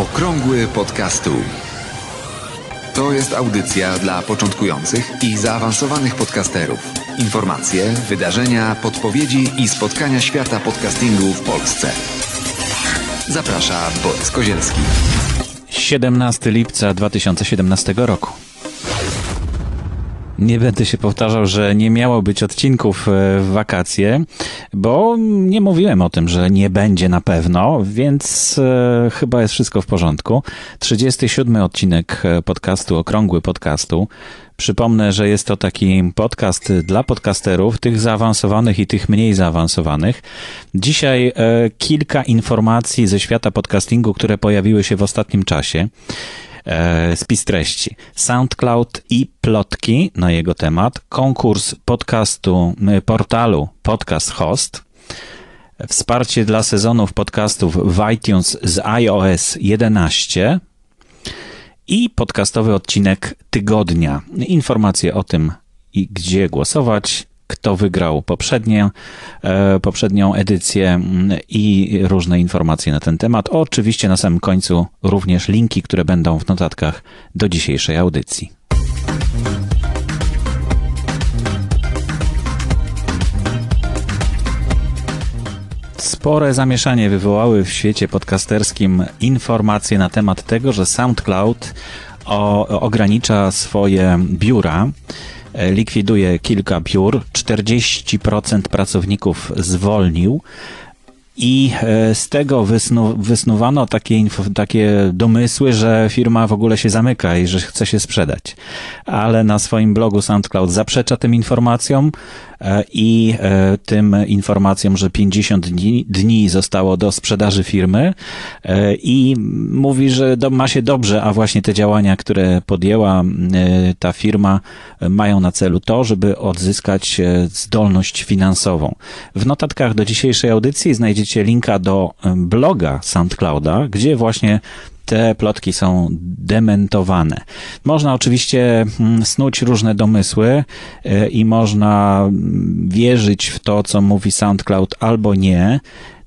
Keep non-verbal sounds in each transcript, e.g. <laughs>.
Okrągły podcastu. To jest audycja dla początkujących i zaawansowanych podcasterów. Informacje, wydarzenia, podpowiedzi i spotkania świata podcastingu w Polsce. Zaprasza Borys Kozielski. 17 lipca 2017 roku. Nie będę się powtarzał, że nie miało być odcinków e, w wakacje, bo nie mówiłem o tym, że nie będzie na pewno, więc e, chyba jest wszystko w porządku. 37 odcinek e, podcastu, okrągły podcastu. Przypomnę, że jest to taki podcast dla podcasterów, tych zaawansowanych i tych mniej zaawansowanych. Dzisiaj kilka informacji ze świata podcastingu, które pojawiły się w ostatnim czasie. E, spis treści. SoundCloud i plotki na jego temat. Konkurs podcastu, portalu Podcast Host. Wsparcie dla sezonów podcastów w iTunes z iOS 11 i podcastowy odcinek tygodnia. Informacje o tym i gdzie głosować, kto wygrał poprzednie, e, poprzednią edycję mm, i różne informacje na ten temat. Oczywiście na samym końcu również linki, które będą w notatkach do dzisiejszej audycji. Spore zamieszanie wywołały w świecie podcasterskim informacje na temat tego, że SoundCloud o, ogranicza swoje biura, likwiduje kilka biur, 40% pracowników zwolnił. I e, z tego wysnu, wysnuwano takie, info, takie domysły, że firma w ogóle się zamyka i że chce się sprzedać. Ale na swoim blogu SoundCloud zaprzecza tym informacjom. E, i e, tym informacjom, że 50 dni, dni zostało do sprzedaży firmy i mówi, że ma się dobrze, a właśnie te działania, które podjęła ta firma, mają na celu to, żeby odzyskać zdolność finansową. W notatkach do dzisiejszej audycji znajdziecie linka do bloga SoundClouda, gdzie właśnie te plotki są dementowane. Można oczywiście mm, snuć różne domysły e, i można mm, wierzyć w to, co mówi SoundCloud albo nie.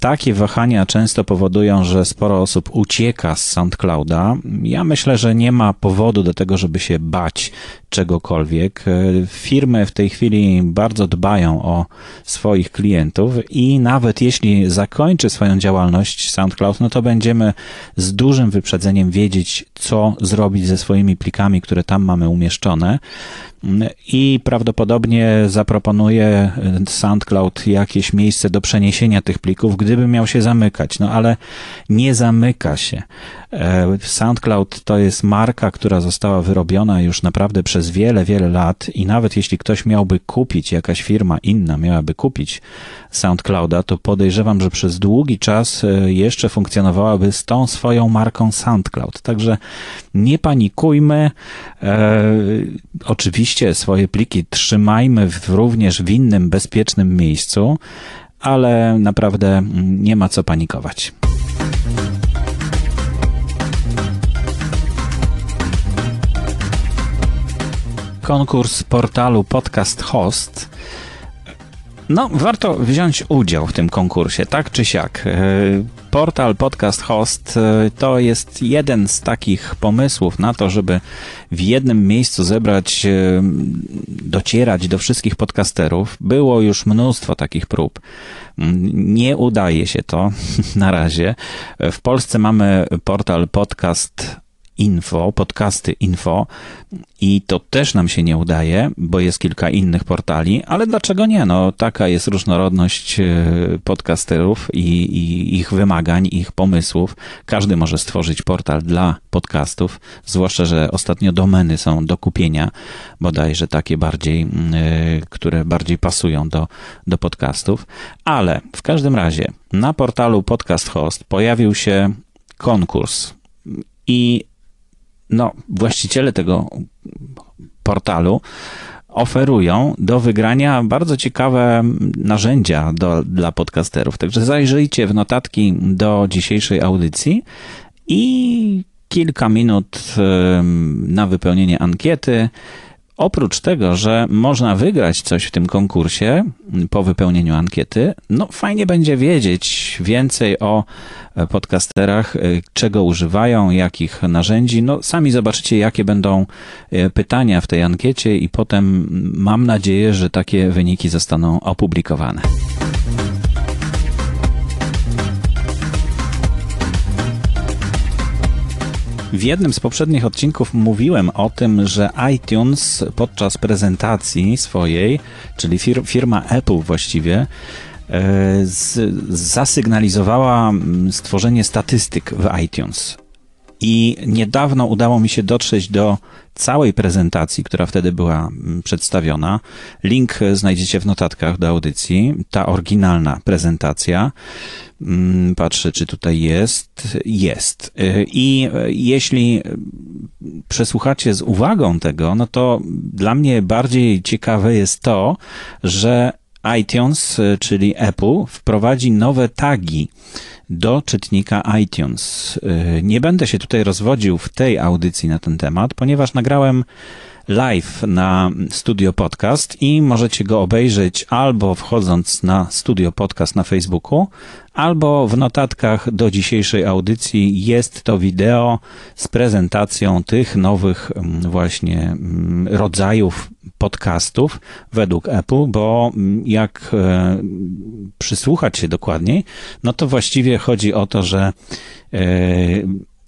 Takie wahania często powodują, że sporo osób ucieka z SoundClouda. Ja myślę, że nie ma powodu do tego, żeby się bać czegokolwiek. Firmy w tej chwili bardzo dbają o swoich klientów i nawet jeśli zakończy swoją działalność SoundCloud, no to będziemy z dużym wyprzedzeniem wiedzieć, co zrobić ze swoimi plikami, które tam mamy umieszczone i prawdopodobnie zaproponuje SoundCloud jakieś miejsce do przeniesienia tych plików, gdyby miał się zamykać. No ale nie zamyka się. E, SoundCloud to jest marka, która została wyrobiona już naprawdę przez wiele, wiele lat i nawet jeśli ktoś miałby kupić, jakaś firma inna miałaby kupić SoundClouda, to podejrzewam, że przez długi czas e, jeszcze funkcjonowałaby z tą swoją marką SoundCloud. Także nie panikujmy. E, oczywiście swoje pliki trzymajmy w, również w innym bezpiecznym miejscu, ale naprawdę nie ma co panikować. Konkurs portalu Podcast Host. No, warto wziąć udział w tym konkursie, tak czy siak. E, portal Podcast Host e, to jest jeden z takich pomysłów na to, żeby w jednym miejscu zebrać, e, docierać do wszystkich podcasterów. Było już mnóstwo takich prób. Nie udaje się to <laughs> na razie. W Polsce mamy portal Podcast info, podcasty info i to też nam się nie udaje, bo jest kilka innych portali, ale dlaczego nie? No, taka jest różnorodność e, podcasterów i, i ich wymagań, ich pomysłów. Każdy może stworzyć portal dla podcastów, zwłaszcza, że ostatnio domeny są do kupienia, bodajże takie bardziej, e, które bardziej pasują do, do podcastów, ale w każdym razie na portalu Podcast Host pojawił się konkurs i no, właściciele tego portalu oferują do wygrania bardzo ciekawe narzędzia do, dla podcasterów. Także zajrzyjcie w notatki do dzisiejszej audycji i kilka minut na wypełnienie ankiety Oprócz tego, że można wygrać coś w tym konkursie po wypełnieniu ankiety, no fajnie będzie wiedzieć więcej o podcasterach, czego używają, jakich narzędzi. No sami zobaczycie, jakie będą pytania w tej ankiecie i potem mam nadzieję, że takie wyniki zostaną opublikowane. W jednym z poprzednich odcinków mówiłem o tym, że iTunes podczas prezentacji swojej, czyli fir firma Apple właściwie, e, zasygnalizowała mm, stworzenie statystyk w iTunes. I niedawno udało mi się dotrzeć do całej prezentacji, która wtedy była przedstawiona. Link znajdziecie w notatkach do audycji. Ta oryginalna prezentacja. Mm, patrzę, czy tutaj jest. Jest. Y, I jeśli przesłuchacie z uwagą tego, no to dla mnie bardziej ciekawe jest to, że iTunes, czyli Apple, wprowadzi nowe tagi do czytnika iTunes. Y, nie będę się tutaj rozwodził w tej audycji na ten temat, ponieważ nagrałem live na Studio Podcast i możecie go obejrzeć albo wchodząc na Studio Podcast na Facebooku, albo w notatkach do dzisiejszej audycji jest to wideo z prezentacją tych nowych mm, właśnie mm, rodzajów podcastów według Apple, bo mm, jak e, przysłuchać się dokładniej, no to właściwie chodzi o to, że e,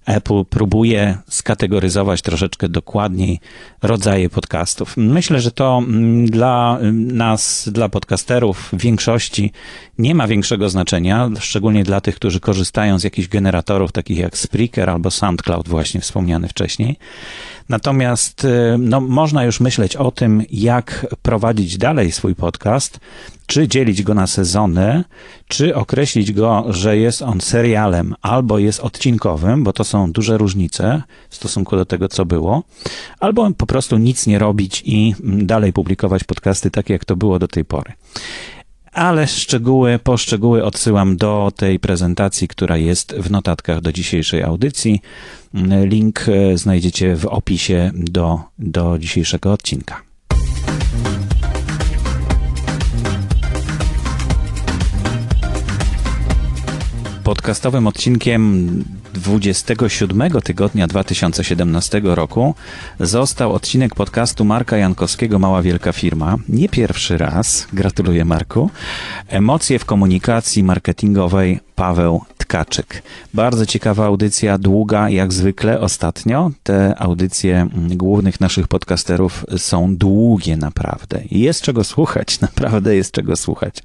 Apple próbuje skategoryzować troszeczkę dokładniej rodzaje podcastów. Myślę, że to mm, dla nas, dla podcasterów w większości nie ma większego znaczenia, szczególnie dla tych, którzy korzystają z jakichś generatorów takich jak Spreaker albo SoundCloud właśnie wspomniany wcześniej. Natomiast y, no, można już myśleć o tym, jak prowadzić dalej swój podcast, czy dzielić go na sezony, czy określić go, że jest on serialem albo jest odcinkowym, bo to są duże różnice w stosunku do tego, co było, albo po prostu nic nie robić i dalej publikować podcasty tak, jak to było do tej pory ale szczegóły, po szczegóły odsyłam do tej prezentacji, która jest w notatkach do dzisiejszej audycji. Link e, znajdziecie w opisie do, do dzisiejszego odcinka. Podcastowym odcinkiem 27 tygodnia 2017 roku został odcinek podcastu Marka Jankowskiego Mała Wielka Firma. Nie pierwszy raz, gratuluję Marku. Emocje w komunikacji marketingowej Paweł Tkaczyk. Bardzo ciekawa audycja, długa jak zwykle ostatnio. Te audycje mm, głównych naszych podcasterów są długie naprawdę. Jest czego słuchać, <laughs> naprawdę jest czego słuchać.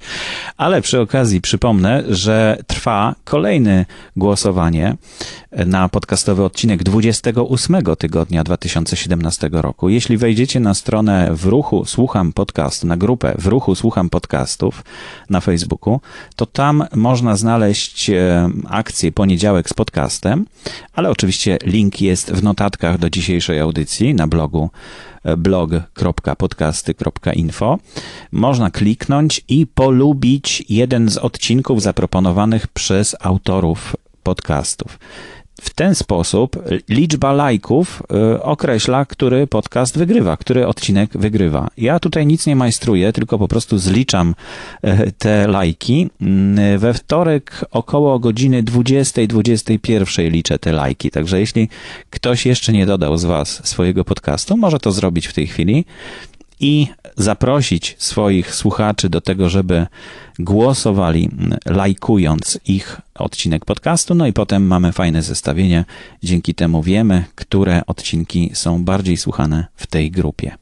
Ale przy okazji przypomnę, że trwa kolejne głosowanie na podcastowy odcinek 28 tygodnia 2017 roku. Jeśli wejdziecie na stronę w ruchu Słucham Podcast, na grupę w ruchu Słucham Podcastów na Facebooku, to tam można znaleźć e, akcję Poniedziałek z podcastem, ale oczywiście link jest w notatkach do dzisiejszej audycji na blogu e, blog.podcasty.info. Można kliknąć i polubić jeden z odcinków zaproponowanych przez autorów podcastów. W ten sposób liczba lajków y, określa, który podcast wygrywa, który odcinek wygrywa. Ja tutaj nic nie majstruję, tylko po prostu zliczam y, te lajki. Y, we wtorek około godziny 20-21 liczę te lajki. Także jeśli ktoś jeszcze nie dodał z Was swojego podcastu, może to zrobić w tej chwili i zaprosić swoich słuchaczy do tego, żeby głosowali, lajkując ich odcinek podcastu. No i potem mamy fajne zestawienie. Dzięki temu wiemy, które odcinki są bardziej słuchane w tej grupie.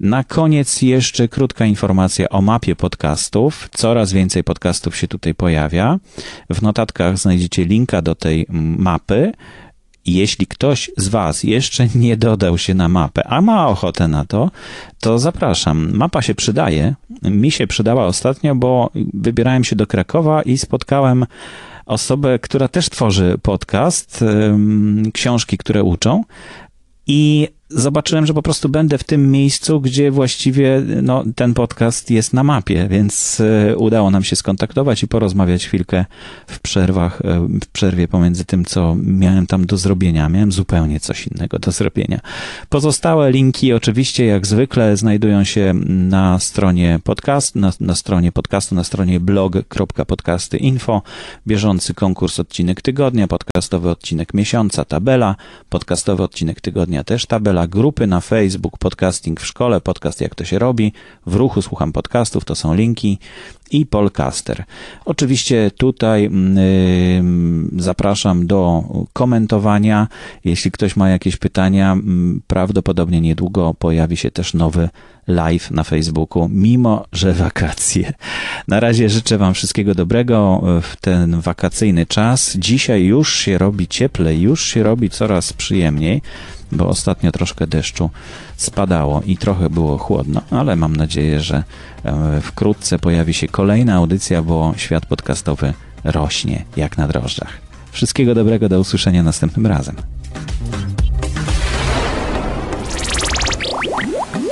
Na koniec jeszcze krótka informacja o mapie podcastów. Coraz więcej podcastów się tutaj pojawia. W notatkach znajdziecie linka do tej mapy. Jeśli ktoś z Was jeszcze <laughs> nie dodał się na mapę, a ma ochotę na to, to zapraszam. Mapa się przydaje. Mi się przydała ostatnio, bo wybierałem się do Krakowa i spotkałem osobę, która też tworzy podcast, książki, które uczą. I zobaczyłem, że po prostu będę w tym miejscu, gdzie właściwie no, ten podcast jest na mapie, więc e, udało nam się skontaktować i porozmawiać chwilkę w przerwach, e, w przerwie pomiędzy tym, co miałem tam do zrobienia. Miałem zupełnie coś innego do zrobienia. Pozostałe linki oczywiście jak zwykle znajdują się na stronie podcast, na, na stronie podcastu, na stronie blog.podcasty.info, bieżący konkurs odcinek tygodnia, podcastowy odcinek miesiąca, tabela, podcastowy odcinek tygodnia też tabela, grupy na Facebook, podcasting w szkole, podcast jak to się robi, w ruchu słucham podcastów, to są linki i Polcaster. Oczywiście tutaj yy, zapraszam do komentowania. Jeśli ktoś ma jakieś pytania, yy, prawdopodobnie niedługo pojawi się też nowy live na Facebooku, mimo że wakacje. Na razie życzę Wam wszystkiego dobrego w ten wakacyjny czas. Dzisiaj już się robi cieplej, już się robi coraz przyjemniej bo ostatnio troszkę deszczu spadało i trochę było chłodno, ale mam nadzieję, że e, wkrótce pojawi się kolejna audycja, bo świat podcastowy rośnie jak na drożdżach. Wszystkiego dobrego, do usłyszenia następnym razem.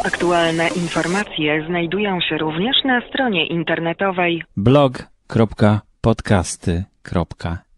Aktualne informacje znajdują się również na stronie internetowej blog.podcasty.info